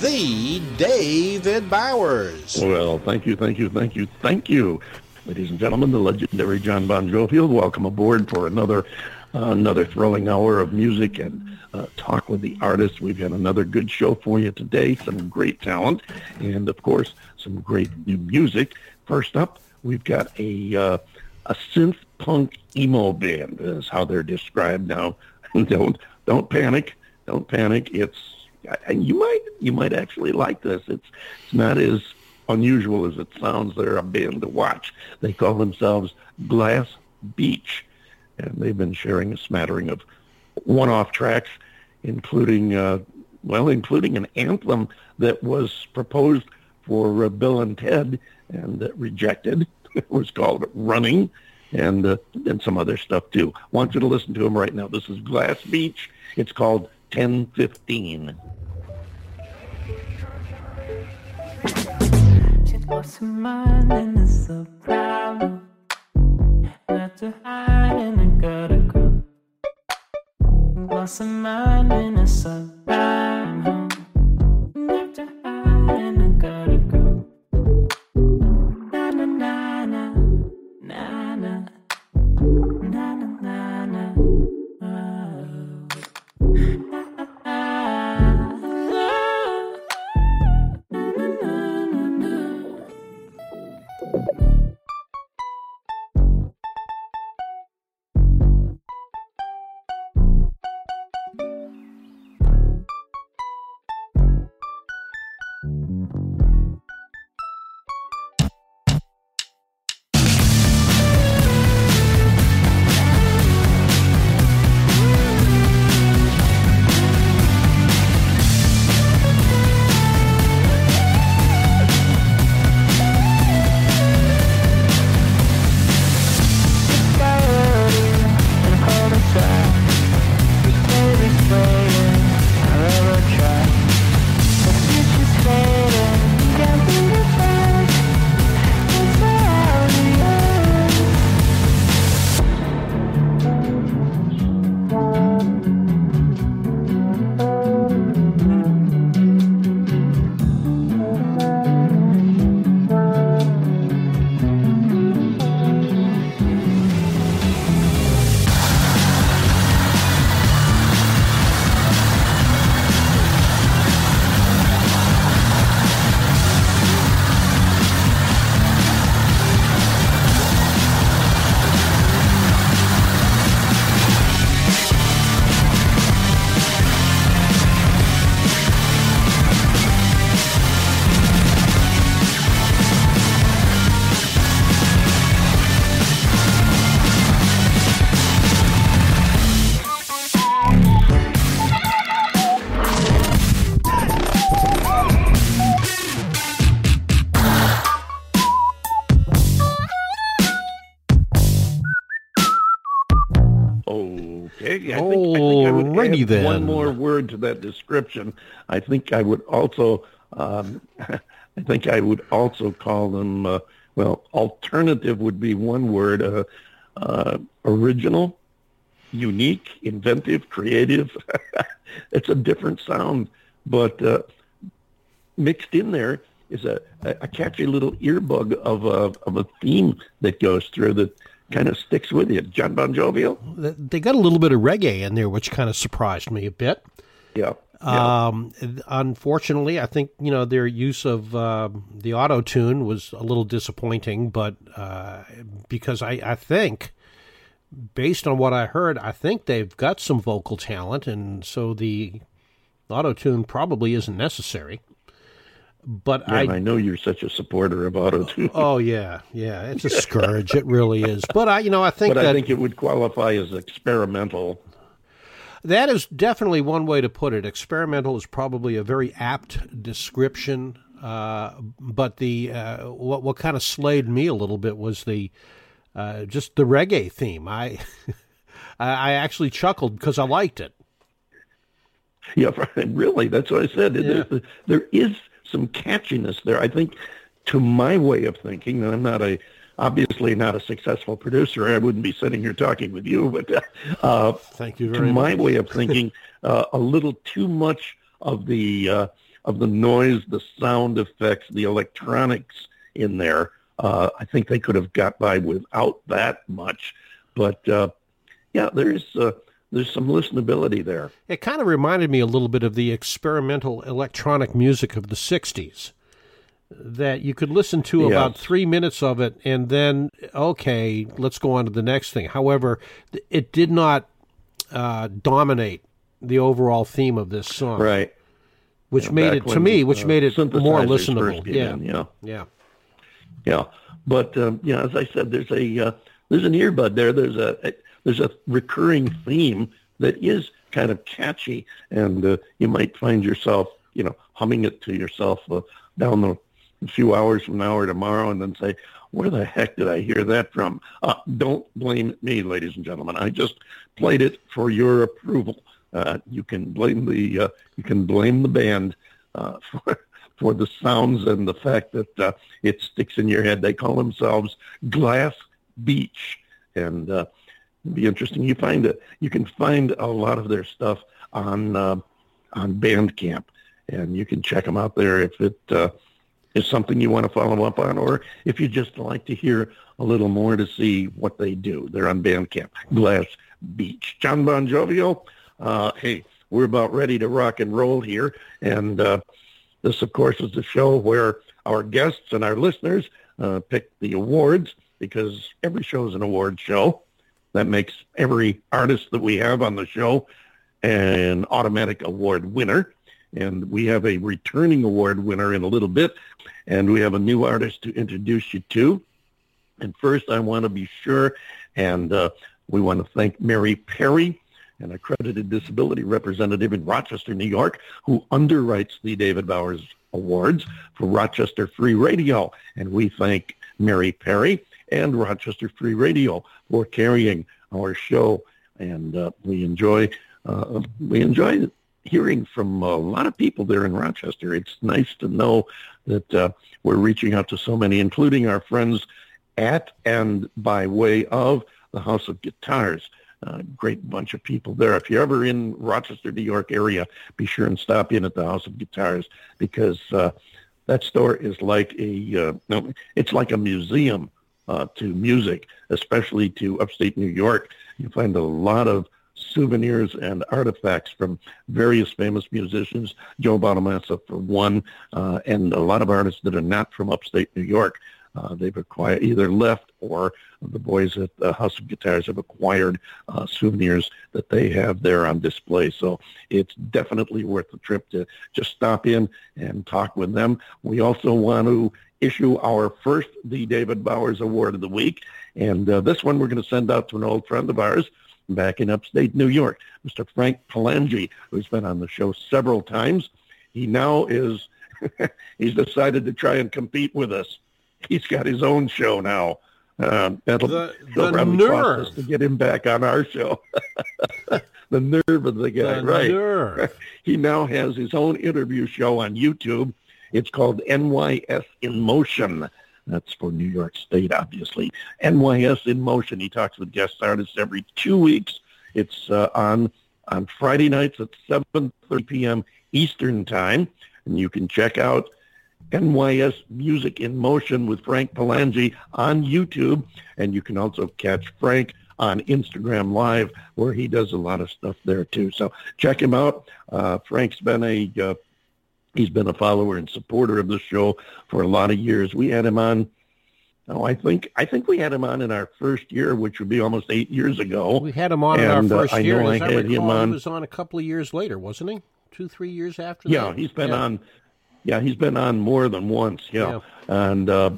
the David Bowers. Well, thank you, thank you, thank you, thank you. Ladies and gentlemen, the legendary John Bon Jovial, welcome aboard for another uh, another thrilling hour of music and uh, talk with the artists. We've got another good show for you today, some great talent, and of course, some great new music. First up, we've got a uh, a synth punk emo band is how they're described now. don't don't panic, don't panic. It's and you might you might actually like this. It's it's not as unusual as it sounds. They're a band to watch. They call themselves Glass Beach, and they've been sharing a smattering of one-off tracks, including uh, well, including an anthem that was proposed for uh, Bill and Ted and uh, rejected. it was called Running, and uh, and some other stuff too. I want you to listen to them right now. This is Glass Beach. It's called 1015. Lost in mind and it's a problem. Not to hide and I gotta go. Lost in mind and it's a problem. Think I would Alrighty add then. one more word to that description. I think I would also, um, I think I would also call them, uh, well, alternative would be one word, uh, uh, original, unique, inventive, creative. it's a different sound, but uh, mixed in there is a, a catchy little earbug of a, of a theme that goes through that kind of sticks with you. John Bon Jovial? They got a little bit of reggae in there, which kind of surprised me a bit. Yeah. yeah. Um, unfortunately, I think you know their use of uh, the auto tune was a little disappointing, but uh, because I, I think, based on what I heard, I think they've got some vocal talent, and so the auto tune probably isn't necessary. But Yeah, I, and I know you're such a supporter of auto tune, oh yeah, yeah, it's a scourge. it really is. But I, you know, I think but that I think it would qualify as experimental. That is definitely one way to put it. Experimental is probably a very apt description. Uh, but the uh, what what kind of slayed me a little bit was the uh, just the reggae theme. I I actually chuckled because I liked it. Yeah, really. That's what I said. Yeah. There, there is some catchiness there. I think, to my way of thinking, and I'm not a obviously not a successful producer. I wouldn't be sitting here talking with you, but uh, thank you to my much. way of thinking, uh, a little too much of the uh, of the noise, the sound effects, the electronics in there. Uh, I think they could have got by without that much, but uh, yeah, there's uh, there's some listenability there. It kind of reminded me a little bit of the experimental electronic music of the '60s. That you could listen to Yes. about three minutes of it, and then okay, let's go on to the next thing. However, it did not uh, dominate the overall theme of this song, Right. which Yeah, made it to me, which uh, made it more listenable. Yeah, in, yeah. yeah. Yeah, but um, yeah, as I said, there's a uh, there's an earbud there. There's a there's a recurring theme that is kind of catchy, and uh, you might find yourself, you know, humming it to yourself uh, down the a few hours from now or tomorrow, and then say, "Where the heck did I hear that from?" Uh, don't blame me, ladies and gentlemen. I just played it for your approval. Uh, you can blame the uh, you can blame the band uh, for for the sounds and the fact that it sticks in your head. They call themselves Glass Beach, and it'd be interesting. You find it. You can find a lot of their stuff on uh, on Bandcamp, and you can check them out there if it uh, is something you want to follow up on, or if you just like to hear a little more to see what they do. They're on Bandcamp. Glass Beach. John Bon Jovial. Uh, hey, we're about ready to rock and roll here, and uh, this, of course, is the show where our guests and our listeners uh, pick the awards because every show is an award show. That makes every artist that we have on the show an automatic award winner. And we have a returning award winner in a little bit. And we have a new artist to introduce you to. And first, I want to be sure, and uh, we want to thank Mary Perry, an accredited disability representative in Rochester, New York, who underwrites the David Bowers Awards for Rochester Free Radio. And we thank Mary Perry and Rochester Free Radio for carrying our show. And uh, we enjoy uh, we enjoy hearing from a lot of people there in Rochester. It's nice to know that uh, we're reaching out to so many, including our friends at and by way of the House of Guitars. Uh, great bunch of people there. If you're ever in Rochester, New York area, be sure and stop in at the House of Guitars because uh, that store is like a uh, it's like a museum uh, to music, especially to upstate New York. You find a lot of souvenirs and artifacts from various famous musicians, Joe Bonamassa for one, uh, and a lot of artists that are not from upstate New York. Uh, they've acquired either left or the boys at the House of Guitars have acquired uh, souvenirs that they have there on display. So it's definitely worth the trip to just stop in and talk with them. We also want to issue our first The David Bowers Award of the Week. And uh, this one we're going to send out to an old friend of ours back in upstate New York, Mr. Frank Palangi, who's been on the show several times. He now is, he's decided to try and compete with us. He's got his own show now. Uh, that'll, The- the probably cost nerve. us to get him back on our show. the nerve of the guy, The right? nerve. He now has his own interview show on YouTube. It's called NYS in Motion. That's for New York State, obviously. NYS in Motion. He talks with guest artists every two weeks. It's uh, on on Friday nights at 7:30 p.m. Eastern Time, and you can check out NYS Music in Motion with Frank Palangi on YouTube, and you can also catch Frank on Instagram Live, where he does a lot of stuff there too. So check him out. Uh, Frank's been a uh, he's been a follower and supporter of the show for a lot of years. We had him on. Oh, I think I think we had him on in our first year, which would be almost eight years ago. We had him on in our And, uh, first I year. know I I had him on- he was on a couple of years later, wasn't he? Two, three years after Yeah, that? he's been Yeah. on. Yeah, he's been on more than once. Yeah, yeah. and uh,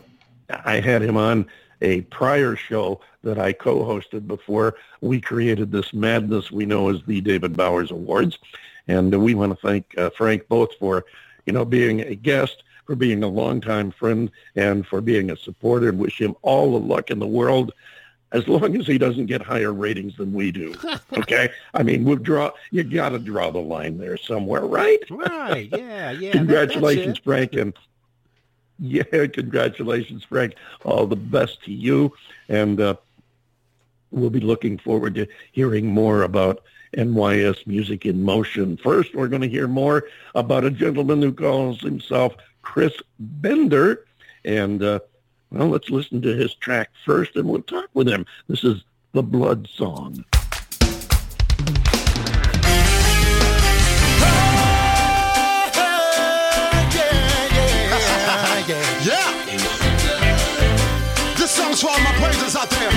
I had him on a prior show that I co-hosted before we created this madness we know as the David Bowers Awards, and we want to thank uh, Frank both for, you know, being a guest, for being a longtime friend, and for being a supporter. And wish him all the luck in the world as long as he doesn't get higher ratings than we do. Okay, I mean, we draw you got to draw the line there somewhere, right? Right. Yeah. Yeah. congratulations, that, Frank, and yeah, congratulations, Frank. All the best to you, and uh, we'll be looking forward to hearing more about. NYS Music in Motion. First, we're going to hear more about a gentleman who calls himself Chris Bender, and uh, well, let's listen to his track first and we'll talk with him. This is The Blood Song. songs for all my praises out there.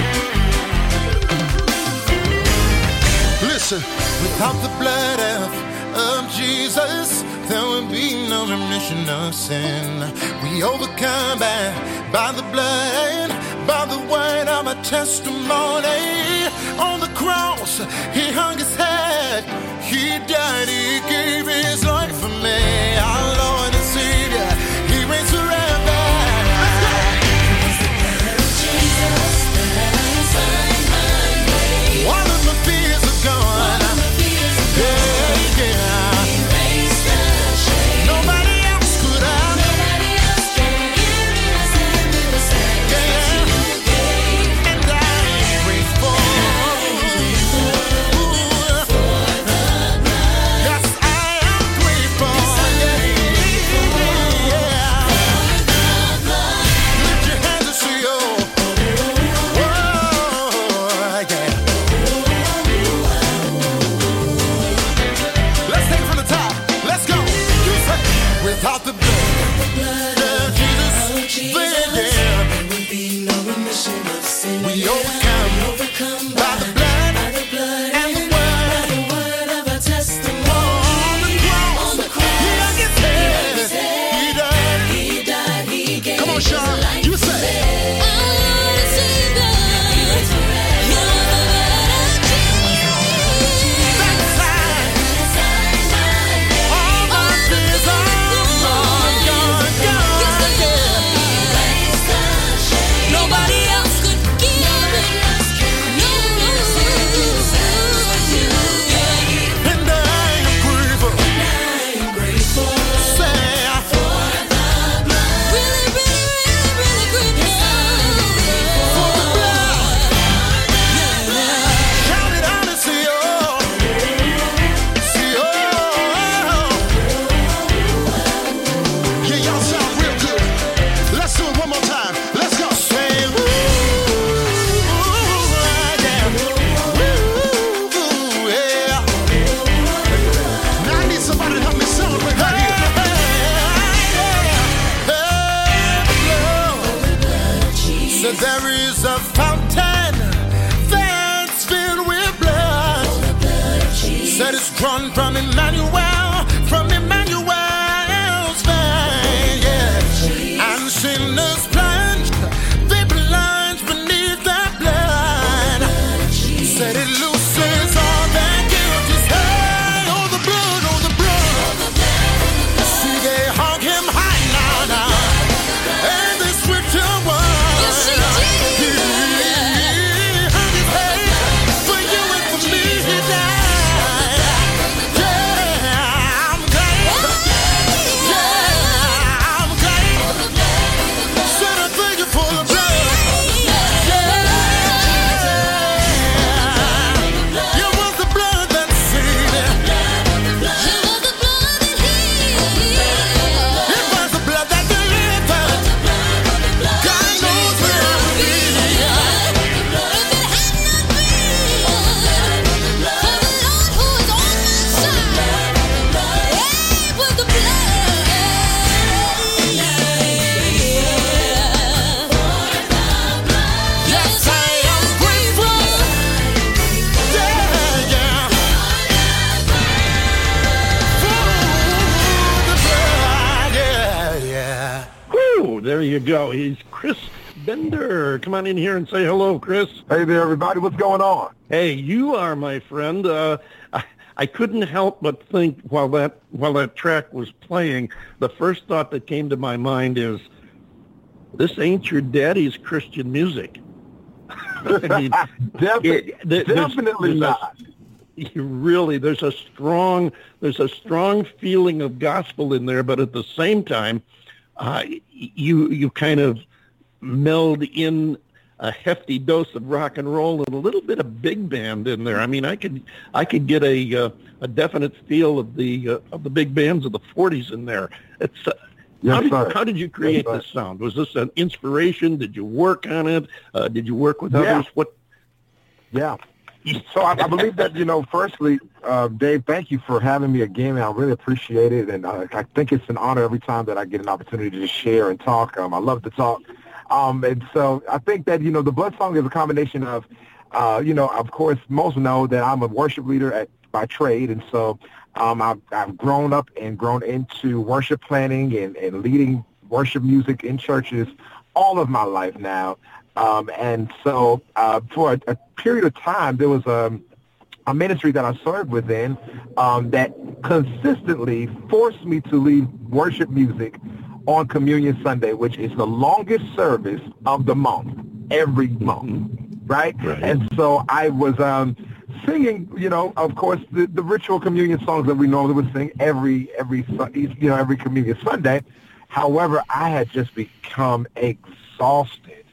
Listen, without the blood of, of Jesus, there will be no remission of sin. We overcome by, by the blood, by the word of a testimony. On the cross, he hung his head, he died, he gave his life. There you go. He's Chris Bender. Come on in here and say hello, Chris. Hey there, everybody. What's going on? Hey, you are my friend. Uh, I, I couldn't help but think while that while that track was playing, the first thought that came to my mind is, this ain't your daddy's Christian music. I mean, definitely, it, th- definitely there's, not. A, really, there's a strong there's a strong feeling of gospel in there, but at the same time, uh, you you kind of meld in a hefty dose of rock and roll and a little bit of big band in there. I mean, I could I could get a uh, a definite feel of the uh, of the big bands of the '40s in there. It's uh, how, did, sir. how did you create sir. this sound? Was this an inspiration? Did you work on it? Uh, did you work with Yeah. others? What? Yeah. So I, I believe that, you know, firstly, uh, Dave, thank you for having me again. I really appreciate it. And uh, I think it's an honor every time that I get an opportunity to share and talk. Um, I love to talk. Um, and so I think that, you know, the Blood Song is a combination of, uh, you know, of course, most know that I'm a worship leader at, by trade. And so um, I've, I've grown up and grown into worship planning and, and leading worship music in churches all of my life now. Um, and so uh, for a, a period of time, there was a, a ministry that I served within um, that consistently forced me to leave worship music on Communion Sunday, which is the longest service of the month, every month, right? Right. And so I was um, singing, you know, of course, the, the ritual communion songs that we normally would sing every every you know every Communion Sunday. However, I had just become exhausted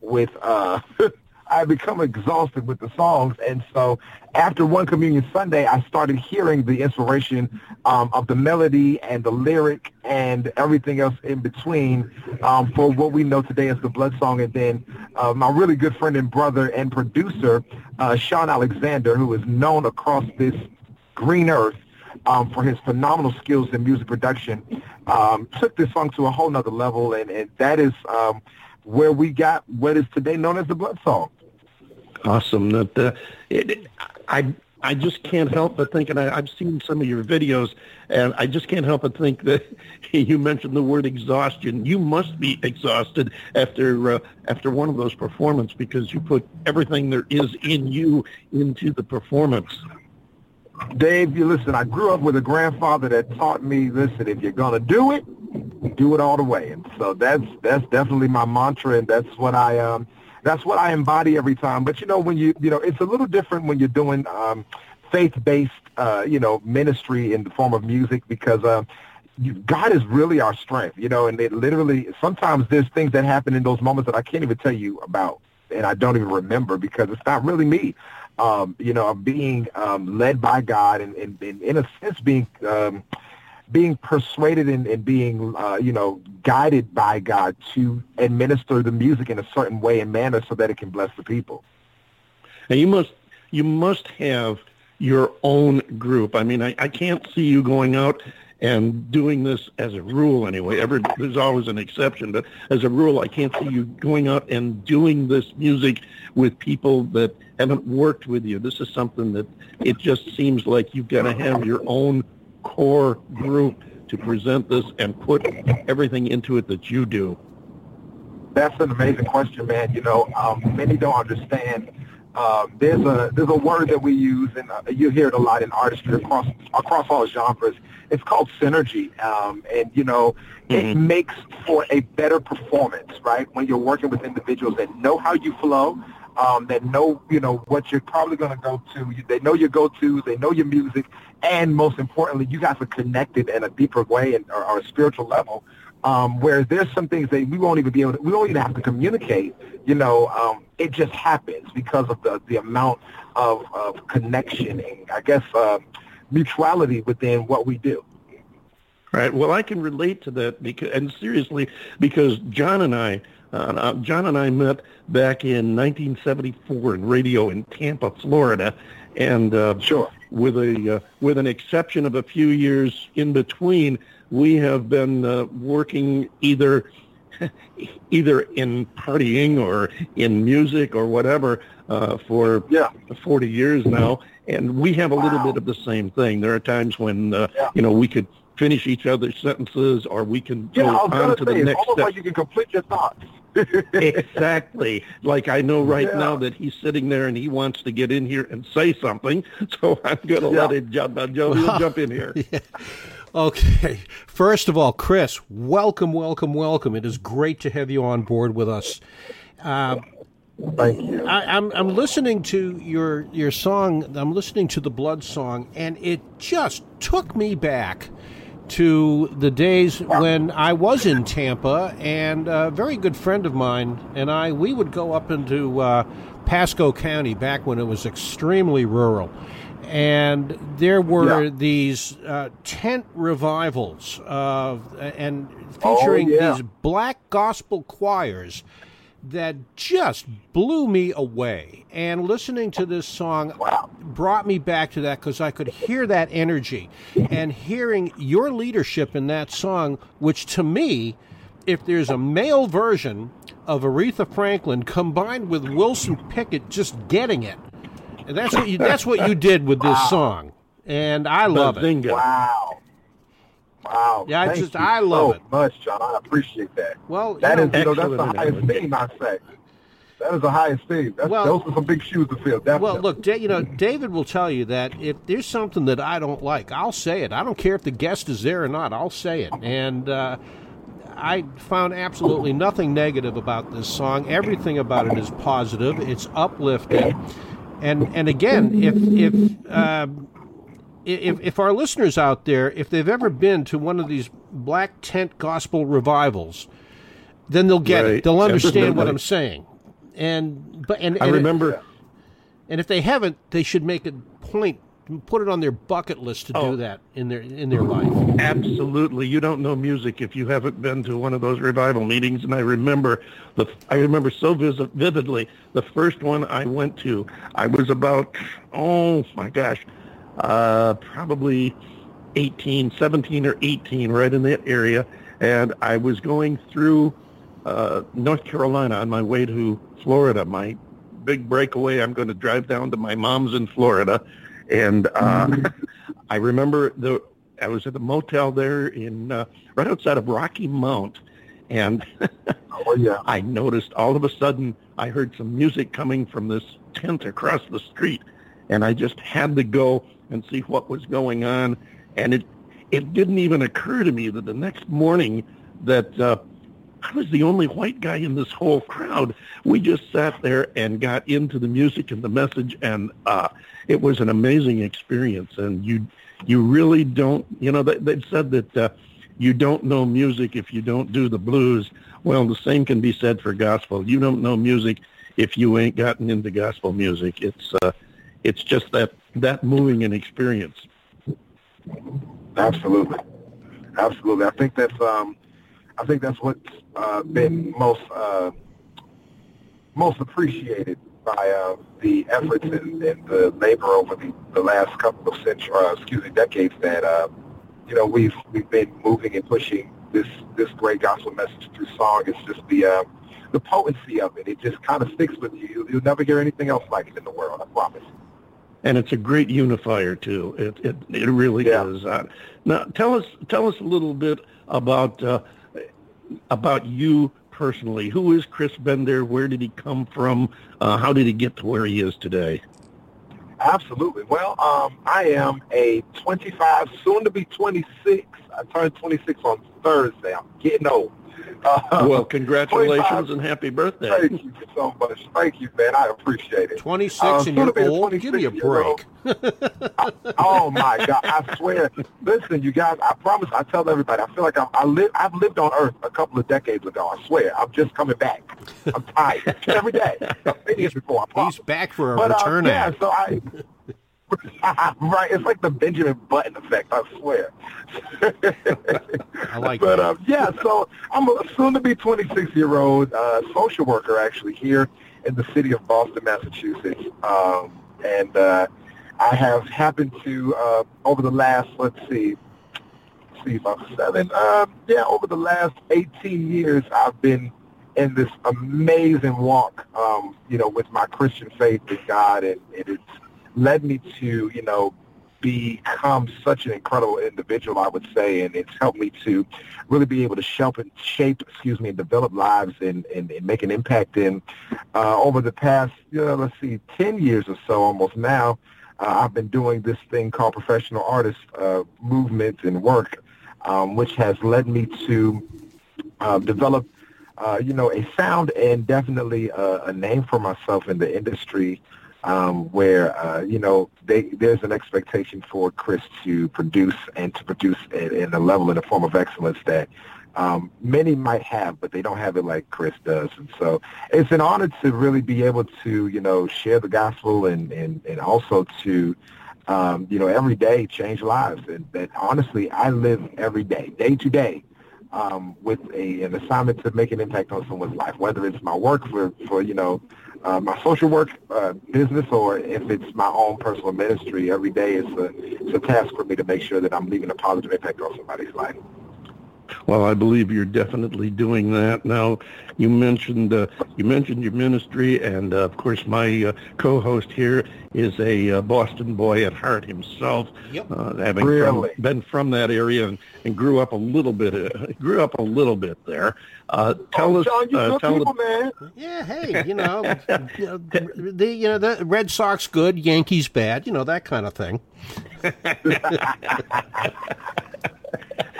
with uh I become exhausted with the songs. And so after one communion Sunday I started hearing the inspiration um, of the melody and the lyric and everything else in between um, for what we know today as the blood song. And then uh, my really good friend and brother and producer uh, Sean Alexander who is known across this green earth um, for his phenomenal skills in music production, um, took this song to a whole nother level, and, and that is um, where we got what is today known as the Blood Song. awesome that uh, it, it- I I just can't help but think, and I, I've seen some of your videos, and I just can't help but think that you mentioned the word exhaustion. You must be exhausted after uh, after one of those performances because you put everything there is in you into the performance. Dave, you listen, I grew up with a grandfather that taught me, listen, if you're going to do it, do it all the way. And so that's that's definitely my mantra, and that's what I um that's what I embody every time. But you know, when you you know, it's a little different when you're doing um faith-based uh you know ministry in the form of music because um you, God is really our strength, you know, and it literally sometimes there's things that happen in those moments that I can't even tell you about, and I don't even remember because it's not really me. Um, you know, I'm being um, led by God and, and, and in a sense being um, being persuaded and, and being, uh, you know, guided by God to administer the music in a certain way and manner so that it can bless the people. Now you must you must have your own group. I mean, I, I can't see you going out and doing this as a rule anyway. Ever there's always an exception, but as a rule, I can't see you going out and doing this music with people that haven't worked with you. This is something that it just seems like you've got to have your own core group to present this and put everything into it that you do. That's an amazing question, man. You know, um, many don't understand. Um, there's a there's a word that we use, and uh, you hear it a lot in artistry across across all genres. It's called synergy, um, and you know, it Mhm. makes for a better performance, right? When you're working with individuals that know how you flow, um, that know you know what you're probably going to go to. They know your go-tos, they know your music, and most importantly, you guys are connected in a deeper way and or, or a spiritual level. Um, whereas there's some things that we won't even be able to, we won't even have to communicate. You know, um, it just happens because of the, the amount of, of connection and I guess uh, mutuality within what we do. Right. Well, I can relate to that because, and seriously, because John and I, uh, John and I met back in 1974 in radio in Tampa, Florida, and uh, Sure. with a uh, with an exception of a few years in between, we have been uh, working either either in partying or in music or whatever uh, for Yeah. 40 years now, and we have a little bit of the same thing. There are times when uh, Yeah. you know we could finish each other's sentences, or we can Yeah, go on to say, the it's next almost step. like you can complete your thoughts. exactly. Like I know right Yeah. now that he's sitting there and he wants to get in here and say something. So I'm going to Yeah. let him jump. Uh, Joe, he'll jump in here. Okay. First of all, Chris, welcome, welcome, welcome. It is great to have you on board with us. Thank you. I, I'm I'm listening to your your song. I'm listening to the Blood song, and it just took me back to the days when I was in Tampa, and a very good friend of mine and I we would go up into uh, Pasco County back when it was extremely rural. And there were Yeah. these uh, tent revivals of and Oh, featuring yeah. these black gospel choirs that just blew me away. And listening to this song brought me back to that because I could hear that energy and hearing your leadership in that song, which to me, if there's a male version of Aretha Franklin combined with Wilson Pickett just getting it, and that's what you that's what you did with this song, and I love it. Wow. Wow. Yeah, I just- I love so it. much, John. I appreciate that. Well, you know, is, you know, that's the highest thing I say. That is the highest thing. That's, Well- those are some big shoes to fill. Definitely. Well, look, you know, David will tell you that if there's something that I don't like, I'll say it. I don't care if the guest is there or not. I'll say it. And uh, I found absolutely nothing negative about this song. Everything about it is positive. It's uplifting. And and again, if if um, if if our listeners out there, if they've ever been to one of these black tent gospel revivals, then they'll get it. They'll understand what I'm saying. And but and I and it- remember. and if they haven't, they should make a point, put it on their bucket list to Oh. do that in their in their life. Absolutely, you don't know music if you haven't been to one of those revival meetings. And I remember the I remember so vis- vividly the first one I went to. I was about oh my gosh, uh, probably 18, 17 or 18, right in that area. And I was going through uh, North Carolina on my way to Florida. My big breakaway. I'm going to drive down to my mom's in Florida, and uh, I remember the I was at a motel there in uh, right outside of Rocky Mount, and oh, yeah. I noticed all of a sudden I heard some music coming from this tent across the street, and I just had to go and see what was going on. And it it didn't even occur to me that the next morning that uh, I was the only white guy in this whole crowd. We just sat there and got into the music and the message, and uh, it was an amazing experience. And you you really don't, you know, they, they've said that uh, you don't know music if you don't do the blues. Well, the same can be said for gospel. You don't know music if you ain't gotten into gospel music. It's uh, it's just that that moving an experience. Absolutely, absolutely. I think that's um, I think that's what's uh, been most uh, most appreciated by uh, the efforts and, and the labor over the, the last couple of centuries, uh, excuse me, decades that uh, you know we've we've been moving and pushing this this great gospel message through song. It's just the uh, the potency of it. It just kind of sticks with you. You'll, never hear anything else like it in the world. I promise. And it's a great unifier too. It it it really Yeah. is. Uh, now tell us tell us a little bit about uh, about you personally. Who is Chris Bender? Where did he come from? Uh, how did he get to where he is today? Absolutely. Well, um, I am a 25, soon to be 26. I turned 26 on Thursday. I'm getting old. Uh, Well, congratulations and happy birthday. Thank you so much. Thank you, man. I appreciate it. Twenty six Uh, and you're to be a old. Give me a 26-year-old. break. oh my God! I swear. Listen, you guys. I promise. I tell everybody. I feel like I'm, I live. I've lived on Earth a couple of decades ago. I swear. I'm just coming back. I'm tired every day. I've been here before. I promise. He's back for a But, uh, return yeah, so I. right, it's like the Benjamin Button effect. I swear. I like But that. um, yeah, so I'm a soon-to-be 26-year-old uh, social worker actually here in the city of Boston, Massachusetts, um, and uh, I have happened to uh, over the last let's see, let's see about seven, um, yeah, over the last 18 years, I've been in this amazing walk, um, you know, with my Christian faith in God, and, and it's led me to, you know, become such an incredible individual, I would say, and it's helped me to really be able to shape, shape excuse me, and develop lives and, and, and make an impact in uh, over the past, you know, let's see, 10 years or so almost now. Uh, I've been doing this thing called professional artist uh, movement and work, um, which has led me to uh, develop, uh, you know, a sound and definitely a, a name for myself in the industry um, where uh, you know they, there's an expectation for Chris to produce and to produce in, in a level and a form of excellence that um, many might have, but they don't have it like Chris does. And so it's an honor to really be able to you know share the gospel and and, and also to um, you know every day change lives. And that honestly, I live every day, day to day. Um, with a, an assignment to make an impact on someone's life, whether it's my work for, for you know, uh, my social work uh, business or if it's my own personal ministry, every day is a, it's a task for me to make sure that I'm leaving a positive impact on somebody's life. Well, I believe you're definitely doing that. Now, you mentioned uh, you mentioned your ministry, and uh, of course, my uh, co-host here is a uh, Boston boy at heart himself, Yep. uh, having Really? from, been from that area and, and grew up a little bit uh, grew up a little bit there. Uh, tell oh, us, John, you uh, good tell people, man. Yeah, hey, you know, you know, the you know the Red Sox good, Yankees bad, you know that kind of thing.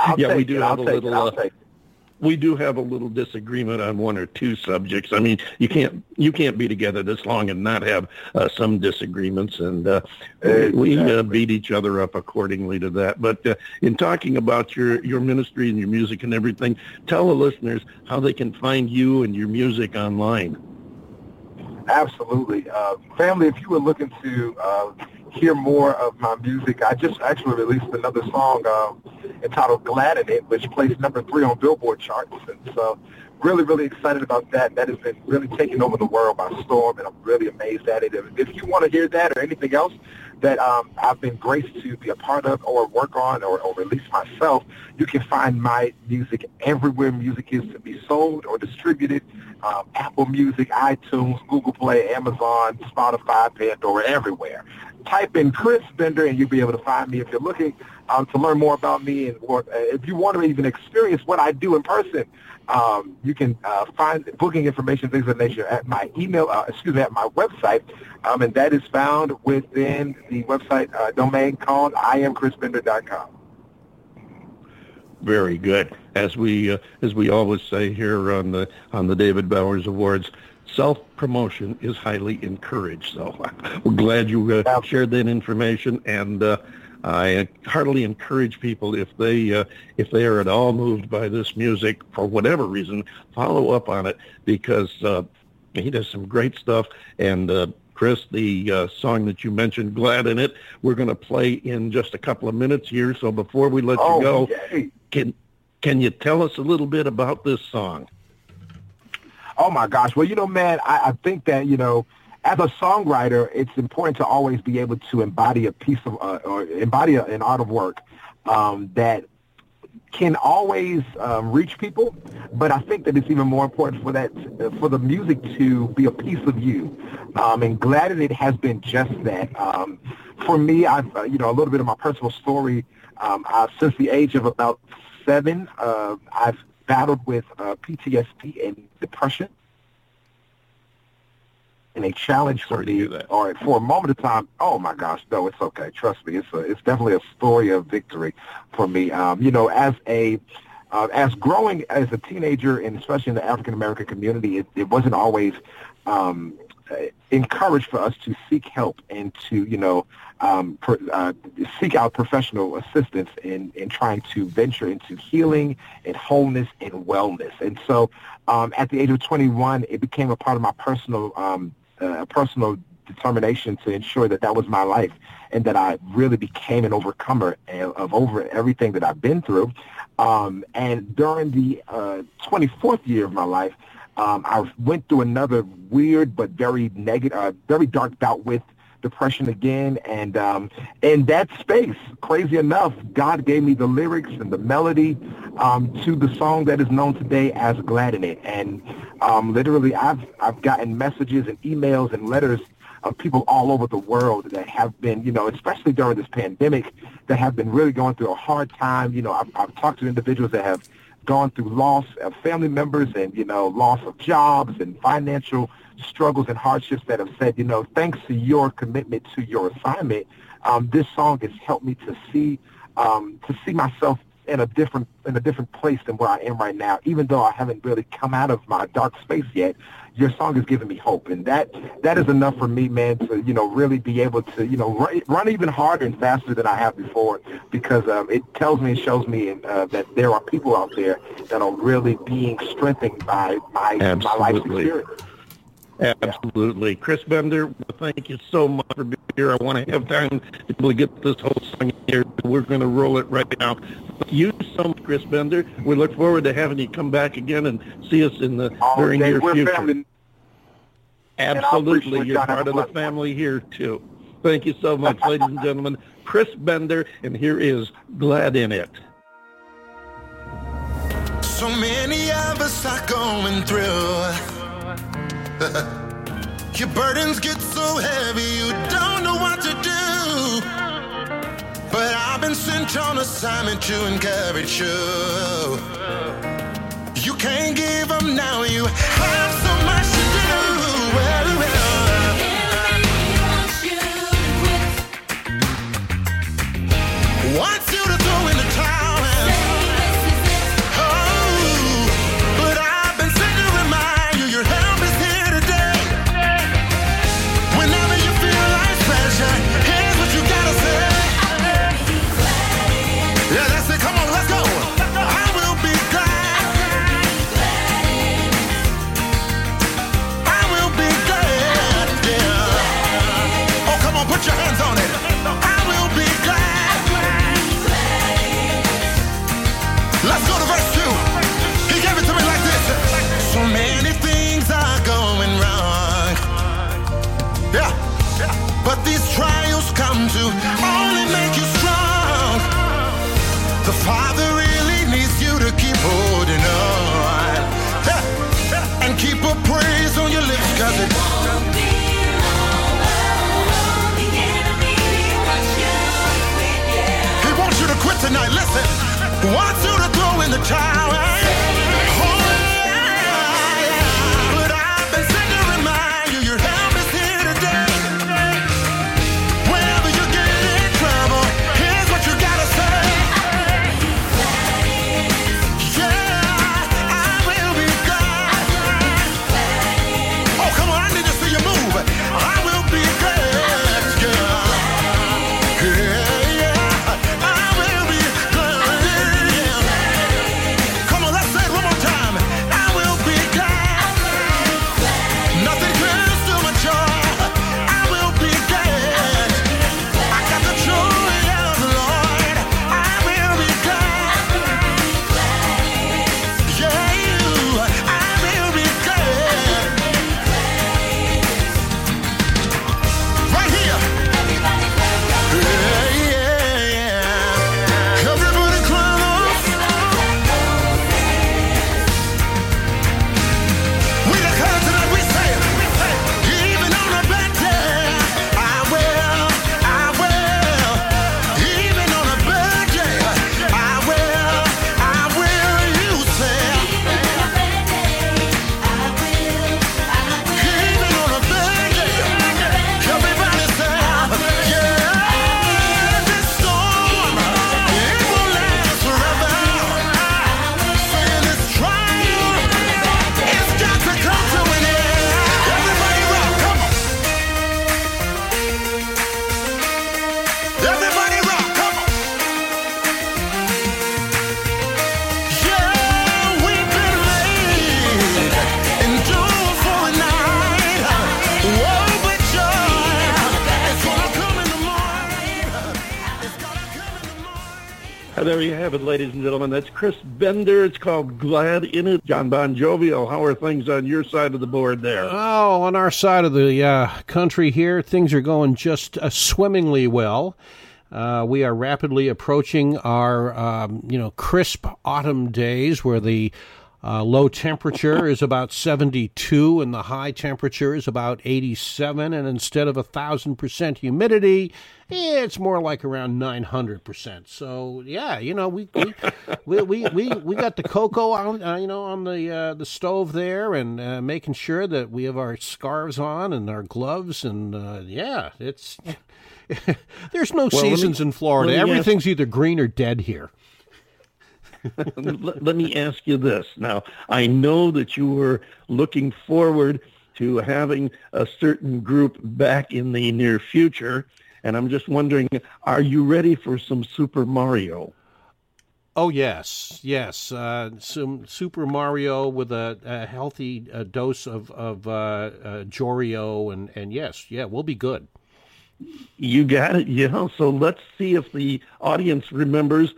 I'll Yeah, we do it. have I'll a little, uh, we do have a little disagreement on one or two subjects. I mean, you can't you can't be together this long and not have uh, some disagreements, and uh, we uh, beat each other up accordingly to that. But uh, in talking about your your ministry and your music and everything, tell the listeners how they can find you and your music online. Absolutely. Uh, family, if you were looking to uh, hear more of my music, I just actually released another song um, entitled Glad in It, which placed number three on Billboard charts. And so really, really excited about that. That has been really taking over the world by storm, and I'm really amazed at it. If you want to hear that or anything else that um, I've been graced to be a part of or work on or, or release myself, you can find my music everywhere music is to be sold or distributed. Um, Apple Music, iTunes, Google Play, Amazon, Spotify, Pandora, everywhere. Type in Chris Bender and you'll be able to find me if you're looking um, to learn more about me and or, uh, if you want to even experience what I do in person. Um, you can uh, find booking information, things of that nature, at my email, uh, excuse me, at my website, um, and that is found within the website uh, domain called iamchrisbender.com. Very good. As we uh, as we always say here on the on the David Bowers Awards, self promotion is highly encouraged. So we're glad you uh, Yeah. shared that information, and uh, I heartily encourage people if they uh, if they are at all moved by this music for whatever reason, follow up on it because uh, he does some great stuff. And uh, Chris, the uh, song that you mentioned, "Glad in It," we're going to play in just a couple of minutes here. So before we let Oh, you go. yay. Can can you tell us a little bit about this song? Oh my gosh. Well, you know, man, I, I think that, you know, as a songwriter, it's important to always be able to embody a piece of, uh, or embody a, an art of work um, that can always um, reach people, but I think that it's even more important for that, for the music to be a piece of you. Um, and glad that it has been just that. Um, for me, I've, uh, you know, a little bit of my personal story. Um, i since the age of about seven, uh, I've battled with uh, PTSD and depression. And a challenge for Sorry to hear or for a moment of time, oh my gosh, no, it's okay. Trust me, it's a, it's definitely a story of victory for me. Um, you know, as a uh, as growing as a teenager, and especially in the African American community, it, it wasn't always um, uh, encouraged for us to seek help and to, you know, um, uh, seek out professional assistance in, in trying to venture into healing and wholeness and wellness. And so um, at the age of 21, it became a part of my personal, um, uh, personal determination to ensure that that was my life and that I really became an overcomer of of over everything that I've been through. Um, and during the uh, 24th year of my life, um, I went through another weird but very negative, uh, very dark bout with depression again. And um, in that space, crazy enough, God gave me the lyrics and the melody um, to the song that is known today as "Glad in It." And um, literally, I've I've gotten messages and emails and letters of people all over the world that have been, you know, especially during this pandemic, that have been really going through a hard time. You know, I've, I've talked to individuals that have gone through loss of family members and, you know, loss of jobs and financial struggles and hardships that have said, you know, thanks to your commitment to your assignment, um, this song has helped me to see um, to see myself in a different in a different place than where I am right now. Even though I haven't really come out of my dark space yet, your song has given me hope, and that that is enough for me, man, to you know really be able to you know run, run even harder and faster than I have before, because um, it tells me and shows me uh, that there are people out there that are really being strengthened by my my life's experience. Absolutely. Chris Bender, thank you so much for being here. I want to have time to be able to get this whole song here. We're going to roll it right now. Thank you so much, Chris Bender. We look forward to having you come back again and see us in the All very day, near we're future. family. Absolutely. You're part of the family here, too. Thank you so much, ladies and gentlemen. Chris Bender, and here is Glad in It. So many of us are going through. Your burdens get so heavy, you don't know what to do. But I've been sent on assignment to encourage you. You can't give up now, you have so much to do. Well, well. Chris Bender. It's called Glad in It. John Bon Jovial, how are things on your side of the board there? Oh, on our side of the uh, country here, things are going just uh, swimmingly well. Uh, we are rapidly approaching our, um, you know, crisp autumn days where the Uh, low temperature is about 72, and the high temperature is about 87. And instead of a thousand percent humidity, it's more like around 900 percent. So yeah, you know we we we, we, we, we got the cocoa on uh, you know on the uh, the stove there, and uh, making sure that we have our scarves on and our gloves, and uh, yeah, it's. There's no Well, let me- seasons in Florida. me ask- Everything's either green or dead here. let, let me ask you this. Now, I know that you were looking forward to having a certain group back in the near future, and I'm just wondering, are you ready for some Super Mario? Oh yes, yes. Uh, some Super Mario with a, a healthy uh, dose of of uh, uh, Jorio, and and yes, yeah, we'll be good. You got it, yeah. So let's see if the audience remembers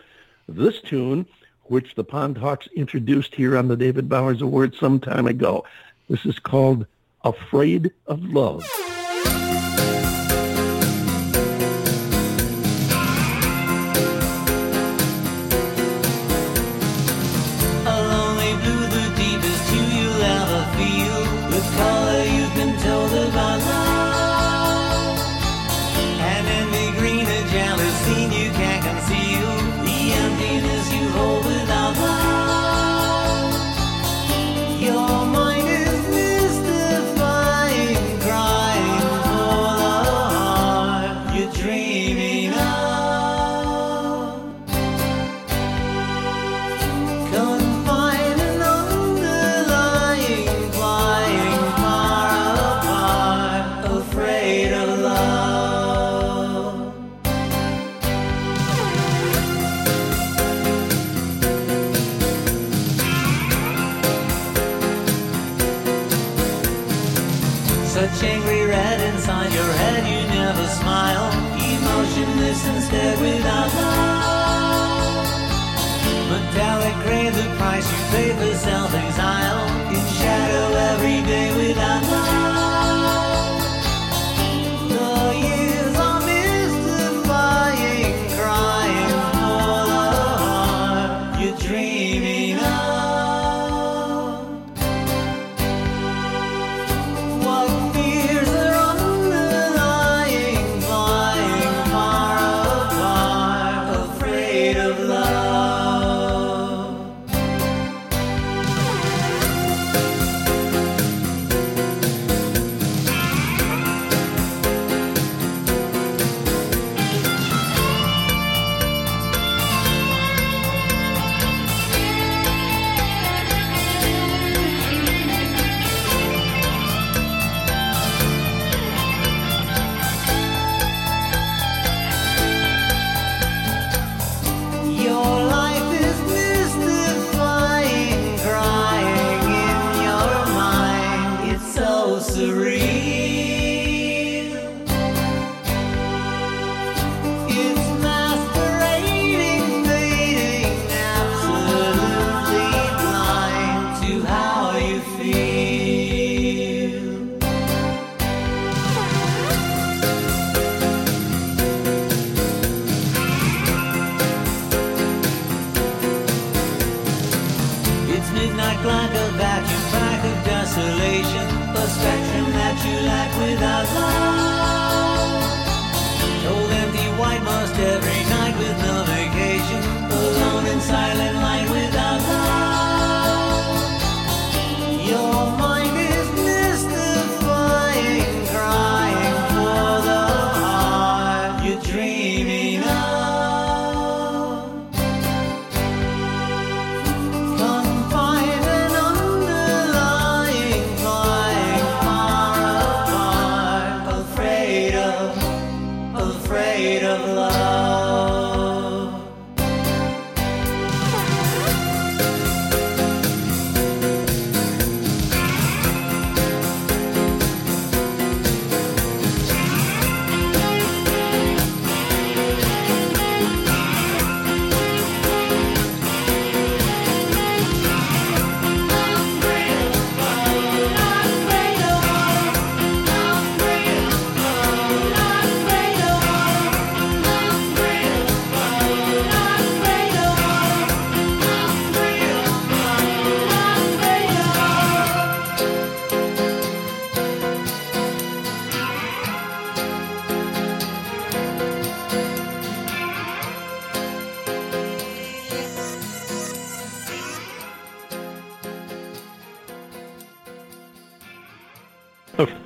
this tune, which the Pond Hawks introduced here on the David Bowers Award some time ago. This is called Afraid of Love.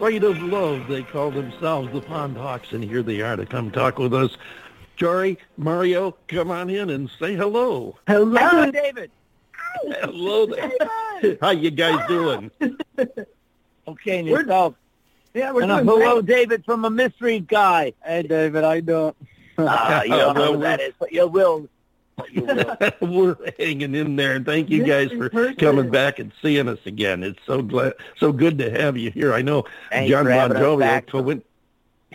Afraid of love, they call themselves the Pond Hawks, and here they are to come talk with us. Jorie, Mario, come on in and say hello. Hello, David. Hello there. How you guys doing? Okay, and yourself. Yeah, we're And a doing hello, great. David, from a mystery guy. Hey, David, I you doing? Ah, you don't know who that is, but you will. But you will. We're hanging in there, and thank you guys for coming back and seeing us again. It's so glad, so good to have you here. I know Thanks John Bon Jovi. coin-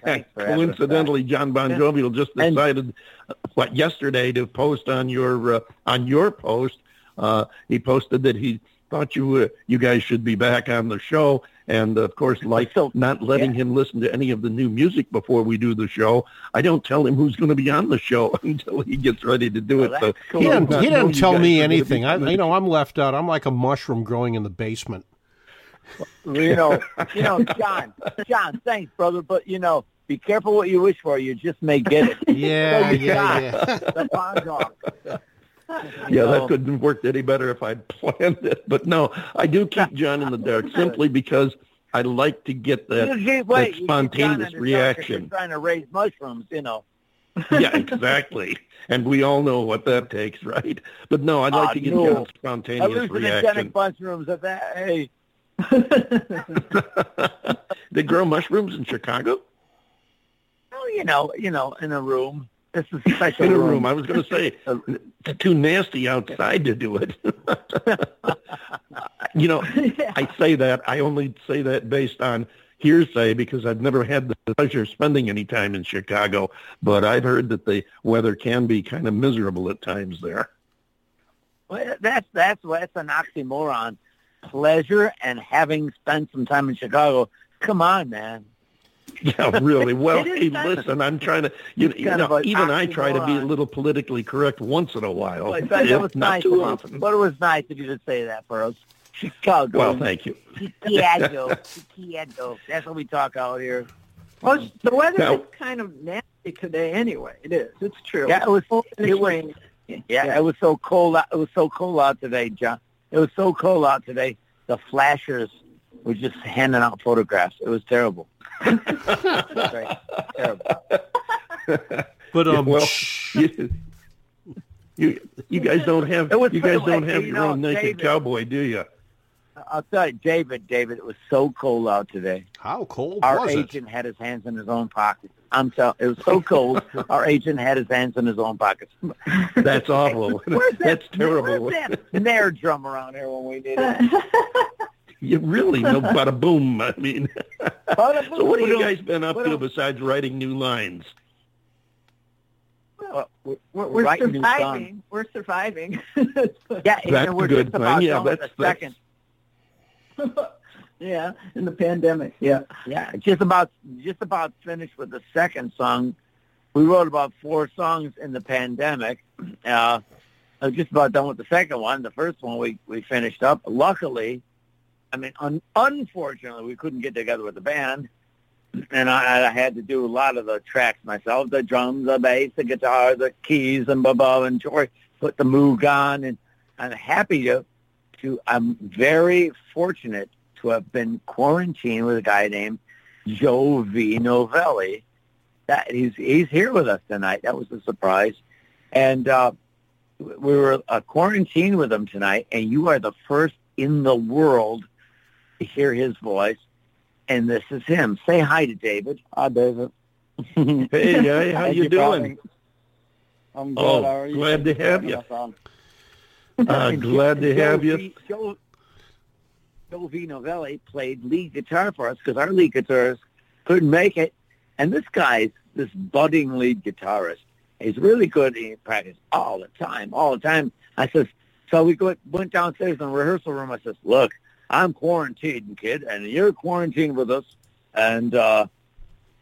Thanks for having us coincidentally, John Bon Jovi just decided, uh, what yesterday to post on your uh, on your post. Uh, he posted that he thought you uh, you guys should be back on the show, and of course, like So- not letting him listen to any of the new music before we do the show. I don't tell him who's going to be on the show until he gets ready to do Well, it. So cool. He does didn't, he didn't tell me are gonna be anything. I, you know, I'm left out. I'm like a mushroom growing in the basement. you know, you know, John, John, thanks, brother. But you know, be careful what you wish for. You just may get it. Yeah, So yeah, got yeah. The pond dog. Yeah, that couldn't have worked any better if I'd planned it. But no, I do keep John in the dark simply because I like to get that. can't wait. that spontaneous John in the dark 'cause reaction. You're trying to raise mushrooms, you know. yeah, exactly. And we all know what that takes, right? But no, I'd like Ah, to get no. John's spontaneous reaction. mushrooms at that. Hey, they grow mushrooms in Chicago? well, you know, you know, in a room. This is a special In a room. I was going to say, it's too nasty outside to do it. you know, I say that. I only say that based on hearsay because I've never had the pleasure of spending any time in Chicago, but I've heard that the weather can be kind of miserable at times there. Well, that's that's that's an oxymoron. Pleasure and having spent some time in Chicago. Come on, man. Yeah, really. Well, hey, listen, I'm trying to, you, you know, even I try to be a little politically correct once in a while. Well, that was nice. too often. But it was nice of you to say that for us. Chicago. Well, thank you. Chicago. Chicago. That's what we talk out here. Well, the weather Now- is kind of nasty today anyway. It is. It's true. Yeah, it was. It was. raining. Yeah, it was so cold. Out, it was so cold out today, John. It was so cold out today. The flashers were just handing out photographs. It was terrible. Right. Terrible. But um, well, you, you you guys don't have It was you guys don't hey, have you your know, own naked David- cowboy, do you? I'll tell you, David, David, it was so cold out today. how cold Our was it? agent had his hands in his own pockets. I'm telling it was so cold. our agent had his hands in his own pockets. That's awful. Where's that, That's terrible. Where's that snare drum around here when we need it? You really no bada boom. I mean, so what have you guys been up What to besides writing new lines? we're, We're, we're we're writing surviving. We're surviving. Yeah, That's and we're good, just about. Yeah, that's- the that's- second. yeah, in the pandemic. Yeah. Yeah, just about just about finished with the second song. We wrote about four songs in the pandemic. Uh, I was just about done with the second one. The first one we we finished up. Luckily, I mean, un- unfortunately, we couldn't get together with the band, and I, I had to do a lot of the tracks myself: the drums, the bass, the guitar, the keys, and blah blah. And Joy put the moog on, and I'm happy to to. I'm very fortunate to have been quarantined with a guy named Joe V. Novelli. That he's he's here with us tonight. That was a surprise, and uh, we were uh, quarantined with him tonight. And you are the first in the world to hear his voice, and this is him. Say hi to David. Hi, David. Hey, hey, how Thank you doing? I'm good. Oh, How are you? glad to have you. us on. Uh, glad to have you. V- Joe, Joe V. Novelli played lead guitar for us because our lead guitarist couldn't make it. And this guy's this budding lead guitarist. He's really good. He practices all the time, all the time. I says, so we go, went downstairs in the rehearsal room. I says, look, I'm quarantined, kid, and you're quarantined with us. And uh,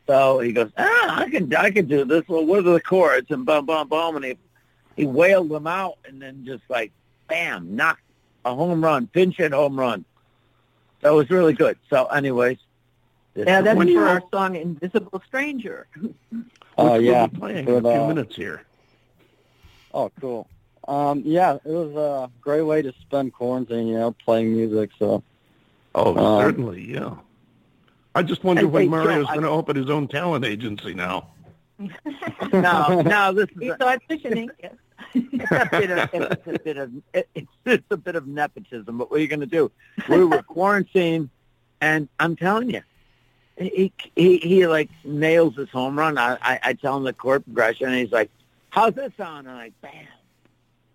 so he goes, ah, I can, I can do this. Well, what are the chords? And bum, bum, bum. And he, he wailed them out and then just like, bam, knocked a home run, pinch hit home run. That was really good. So, anyways, Yeah, that's for our song "Invisible Stranger." Which Oh we'll yeah. be playing Good, in a few uh, minutes here. Oh, cool. Um, yeah, it was a great way to spend quarantine. You know, playing music. So Oh, um, certainly, yeah. I just wonder when hey, Mario's I- going to open his own talent agency now. No, no, this is He's a, auditioning. It's a bit of it's a bit of it's, it's a bit of nepotism. But what are you going to do? We were quarantined, and I'm telling you, he he he like nails his home run. I I, I tell him the chord progression, and he's like, "How's this sound?" And I'm like, "Bam."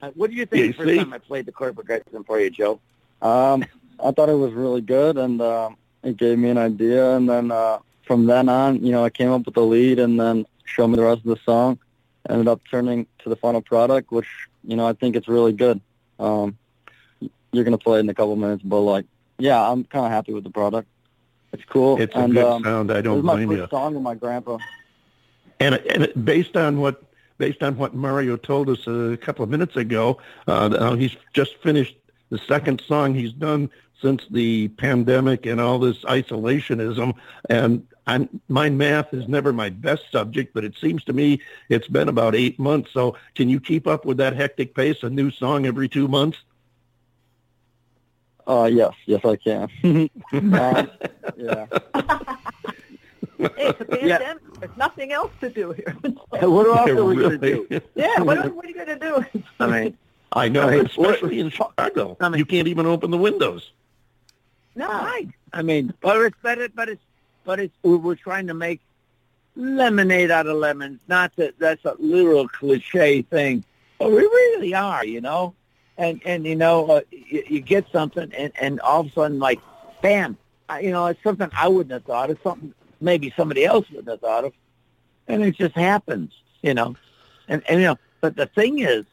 Uh, what do you think Yeah, the first see? time I played the chord progression for you, Joe? Um, I thought it was really good, and um, it gave me an idea. And then uh, from then on, you know, I came up with the lead, and then showed me the rest of the song. Ended up turning to the final product, which you know I think it's really good. Um, you're gonna play it in a couple minutes, but like, yeah, I'm kind of happy with the product. It's cool. It's a and, good um, sound. I don't blame you. It was my blame first you. song with my grandpa. And, and based on what based on what Mario told us a couple of minutes ago, uh, he's just finished the second song he's done since the pandemic and all this isolationism. And I'm, my math is never my best subject, but it seems to me it's been about eight months. So can you keep up with that hectic pace? A new song every two months? Uh, yes, yes, I can. um, yeah. Hey, it's a pandemic. There's nothing else to do here. What else are we going to do? yeah, what, are- what are you going to do? I mean, I know, I mean, especially in Chicago. I mean- you can't even open the windows. No. Right. I mean, but it's but it, but it's but it's we we're trying to make lemonade out of lemons. Not that that's a literal cliche thing, but we really are, you know. And and you know, uh, you, you get something, and and all of a sudden, like, bam, I, you know, it's something I wouldn't have thought of, something maybe somebody else wouldn't have thought of, and it just happens, you know. And and you know, but the thing is,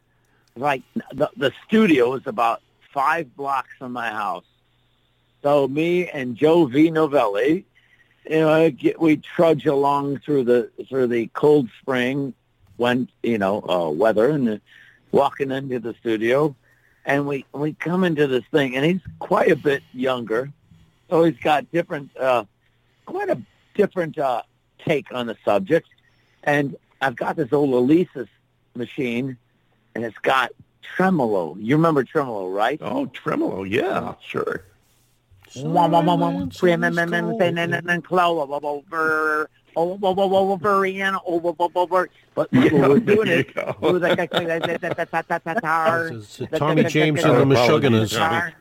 like, the the studio is about five blocks from my house. So me and Joe V. Novelli, you know, get, we trudge along through the through the cold spring, when you know uh, weather, and walking into the studio, and we we come into this thing, and he's quite a bit younger, so he's got different, uh, quite a different uh, take on the subject, and I've got this old Elisa's machine, and it's got tremolo. You remember tremolo, right? Oh, tremolo, yeah, sure. But what Yeah, we're doing there is you go. we're like, guitar. This is Tommy James and the Apologies, Meshuggahs.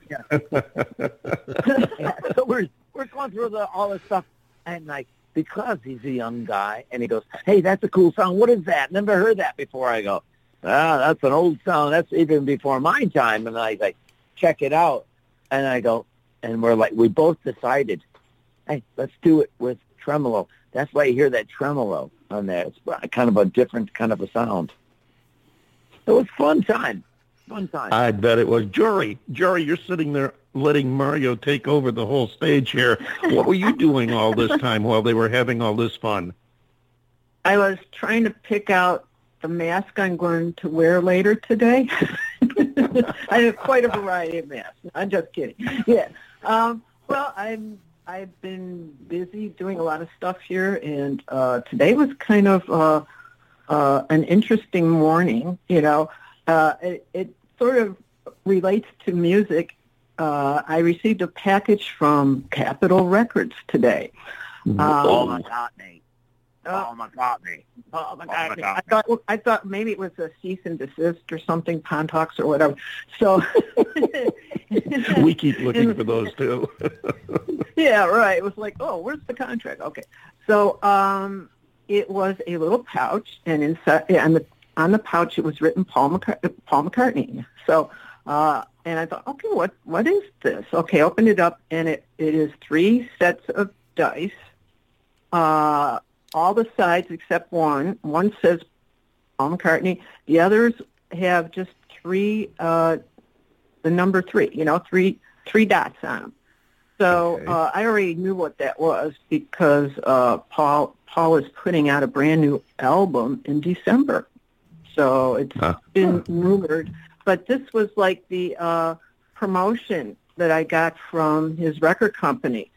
So we're we're going through the, all this stuff, and like because he's a young guy, and he goes, "Hey, that's a cool song. What is that? Never heard that before." I go, "Ah, that's an old song. That's even before my time." And I like check it out, and I go, and we're like, we both decided, "Hey, let's do it with tremolo." That's why you hear that tremolo on there. It's kind of a different kind of a sound. It was fun time. Fun time. I bet it was. Jorie, Jorie, you're sitting there letting Mario take over the whole stage here. What were you doing all this time while they were having all this fun? I was trying to pick out the mask I'm going to wear later today. I have quite a variety of masks. I'm just kidding. Yeah. Um, well, I'm I've been busy doing a lot of stuff here, and uh, today was kind of uh, uh, an interesting morning. You know, uh, it, it sort of relates to music. Uh, I received a package from Capitol Records today. Um, oh my God, Nate. Oh my God, Nate. Oh my Oh, God! God. I thought I thought maybe it was a cease and desist or something, Pond Hawks or whatever. So We keep looking for those too. yeah, right. It was like, oh, where's the contract? Okay, so um, it was a little pouch, and inside yeah, on the on the pouch it was written Paul, McCart- Paul McCartney. So uh, and I thought, okay, what what is this? Okay, opened it up, and it it is three sets of dice. Uh, all the sides except one. One says Paul McCartney. The others have just three, uh, the number three. You know, three three dots on them. So Okay. uh, I already knew what that was because uh, Paul Paul is putting out a brand new album in December. So it's Huh. been rumored, but this was like the uh, promotion that I got from his record company,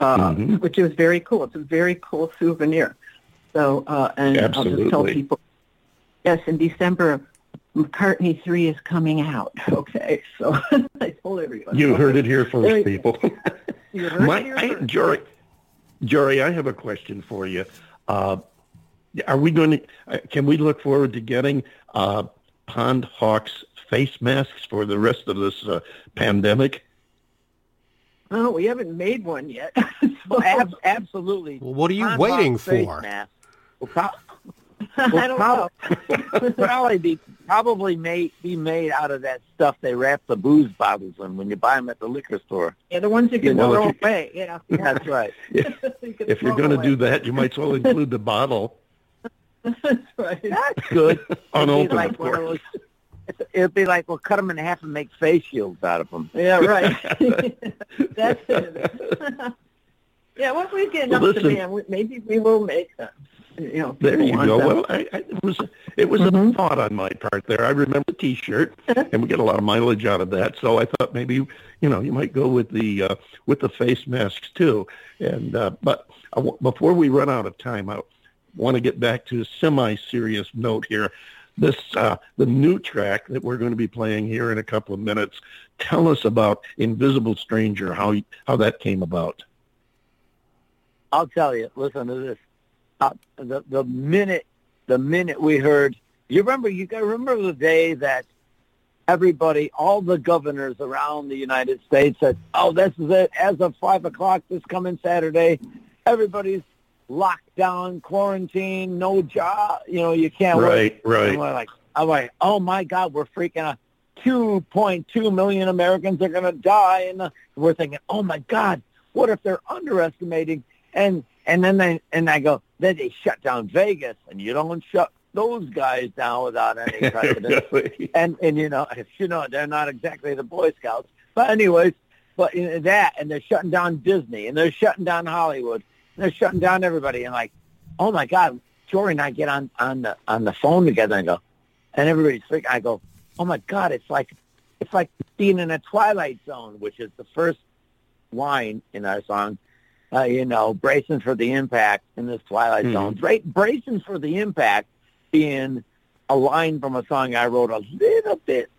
uh, Mhm. which was very cool. It's a very cool souvenir. So, uh, and I'll just tell people, yes, in December, McCartney 3 is coming out. Okay, so I told everyone. You heard it here first, people. You heard My, it here I, first. Jorie, Jorie, I have a question for you. Uh, are we going to? Uh, can we look forward to getting uh, Pond Hawks face masks for the rest of this uh, pandemic? Oh, we haven't made one yet. Well, ab- absolutely. Well, what are you Pond waiting Hawk face for? mask will pro- I don't prob- know. probably be probably made be made out of that stuff they wrap the booze bottles in when you buy them at the liquor store. Yeah, the ones you can Well, if throw you- away. Yeah, That's right. You If you're going to do that, you might as well include the bottle That's right. That's good. It'd be unopened, like of course. those- It'd be like we'll cut them in half and make face shields out of them. Yeah, right. That's it. yeah, once we get enough Well, listen- demand, maybe we will make them. You know, There you go. them. Well, I, I, it was it was Mhm. a thought on my part there. I remember the T-shirt, and we get a lot of mileage out of that. So I thought maybe you know you might go with the uh, with the face masks too. And uh, but I w- before we run out of time, I want to get back to a semi-serious note here. This uh, the new track that we're going to be playing here in a couple of minutes. Tell us about Invisible Stranger. How how that came about. I'll tell you. Listen to this. Uh, the the minute the minute we heard, you remember you got remember the day that everybody, all the governors around the United States said, "Oh, this is it. As of five o'clock this coming Saturday, everybody's locked down, quarantine, no job. You know, you can't work." Right, right. Like, I'm like, oh my God, we're freaking out. 2.2 million Americans are going to die. And uh, we're thinking, oh my God, what if they're underestimating? And, and then they, and I go, then they shut down Vegas and you don't shut those guys down without any precedent. Really? and, and you know, if you know, they're not exactly the Boy Scouts, but anyways, but that, and they're shutting down Disney and they're shutting down Hollywood they're shutting down everybody. And like, oh my God, Jorie and I get on, on the, on the phone together and go, and everybody's freaking. I go, oh my god, it's like it's like being in a twilight zone, which is the first line in our song. Uh, you know, bracing for the impact in this twilight Mhm. zone. Bra- bracing for the impact being a line from a song I wrote a little bit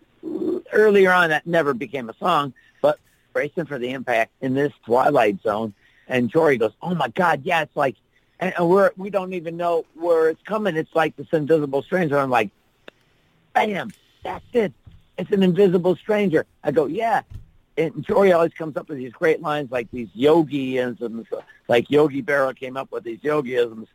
earlier on that never became a song, but bracing for the impact in this twilight zone. And Jorie goes, oh my god, yeah, it's like, and, and we're we don't even know where it's coming. It's like this invisible stranger. I'm like, bam, that's it. It's an invisible stranger. I go, yeah. And Jorie always comes up with these great lines like these yogiisms, like Yogi Berra came up with these yogiisms.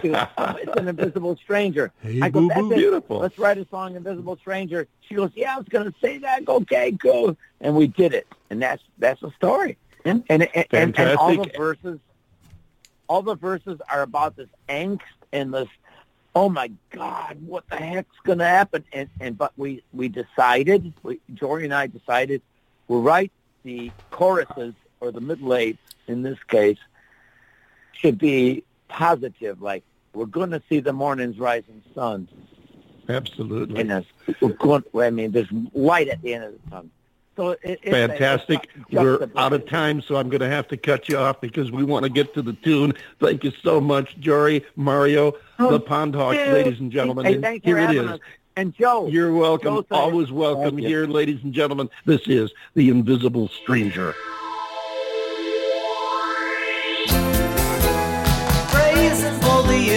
She goes, "Oh, it's an invisible stranger. Hey, I go, boo that's boo. it. Beautiful. Let's write a song, Invisible Stranger. She goes, yeah, I was going to say that. I go, okay, go. And we did it. And that's that's the story. And and, and, and, and all the verses, all the verses are about this angst and this, oh my God, what the heck's going to happen? And and but we we decided, we, Jorie and I decided, we'll write the choruses or the middle eights in this case should be positive, like we're going to see the morning's rising sun. Absolutely. And we're going, I mean, there's light at the end of the tunnel. So it, it's Fantastic. it's We're out of time, so I'm going to have to cut you off because we want to get to the tune. Thank you so much, Jorie, Mario, Oh, the Pond Hawks, dude. ladies and gentlemen. Hey, And thanks here for it us. And Joe, You're welcome. Joe Always welcome Thank you. here, ladies and gentlemen. This is The Invisible Stranger. Praising for the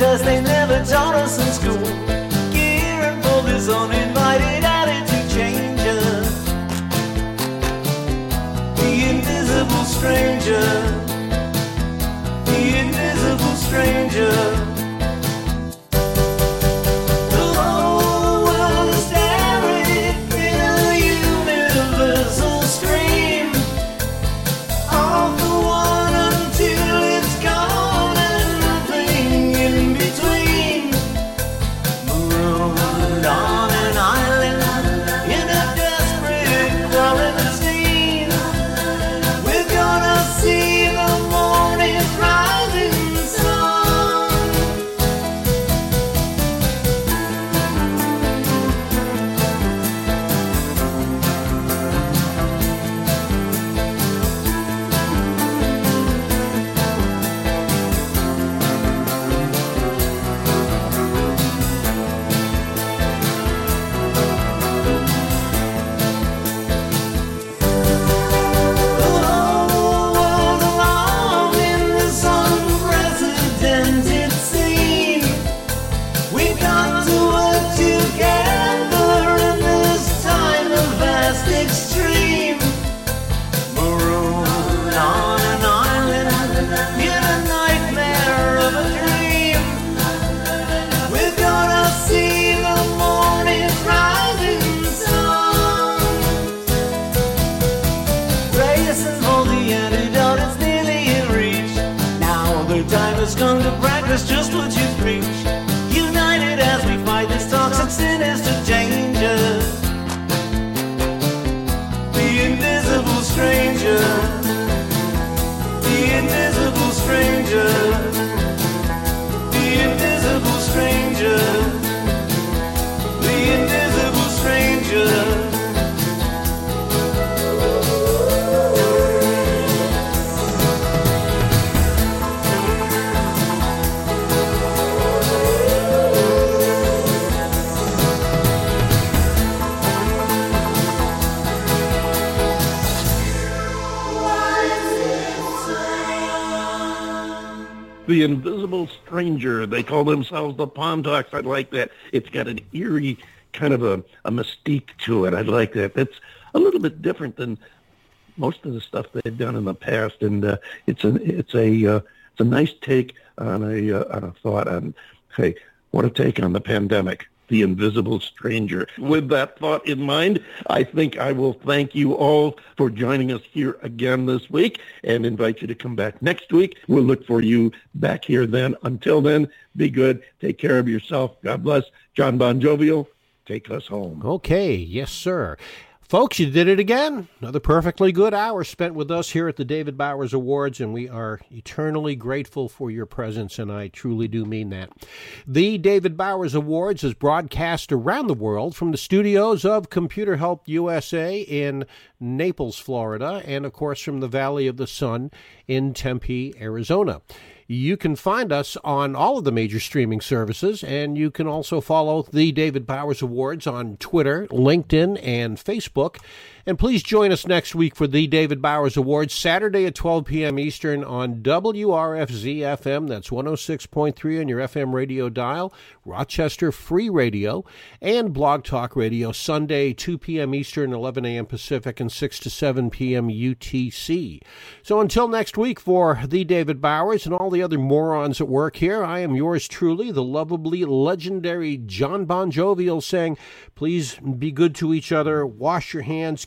face they never taught us in school. Practice just The Invisible Stranger. They call themselves the Pond Hawks. I like that. It's got an eerie kind of a, a mystique to it. I like that. That's a little bit different than most of the stuff they've done in the past, and uh, it's a it's a uh, it's a nice take on a uh, on a thought on hey, what a take on the pandemic. The Invisible Stranger. With that thought in mind, I think I will thank you all for joining us here again this week and invite you to come back next week. We'll look for you back here then. Until then, be good. Take care of yourself. God bless. John Bon Jovial, take us home. Okay, yes, sir. Folks, you did it again. Another perfectly good hour spent with us here at the David Bowers Awards, and we are eternally grateful for your presence, and I truly do mean that. The David Bowers Awards is broadcast around the world from the studios of Computer Help USA in Naples, Florida, and of course from the Valley of the Sun in Tempe, Arizona. You can find us on all of the major streaming services, and you can also follow the David Bowers Awards on Twitter, LinkedIn, and Facebook. And please join us next week for the David Bowers Awards, Saturday at 12 p.m. Eastern on WRFZ FM. That's 106.3 on your FM radio dial, Rochester Free Radio, and Blog Talk Radio, Sunday, 2 p.m. Eastern, 11 a.m. Pacific, and 6 to 7 p.m. UTC. So until next week for the David Bowers and all the other morons at work here, I am yours truly, the lovably legendary John Bon Jovial, saying, please be good to each other, wash your hands,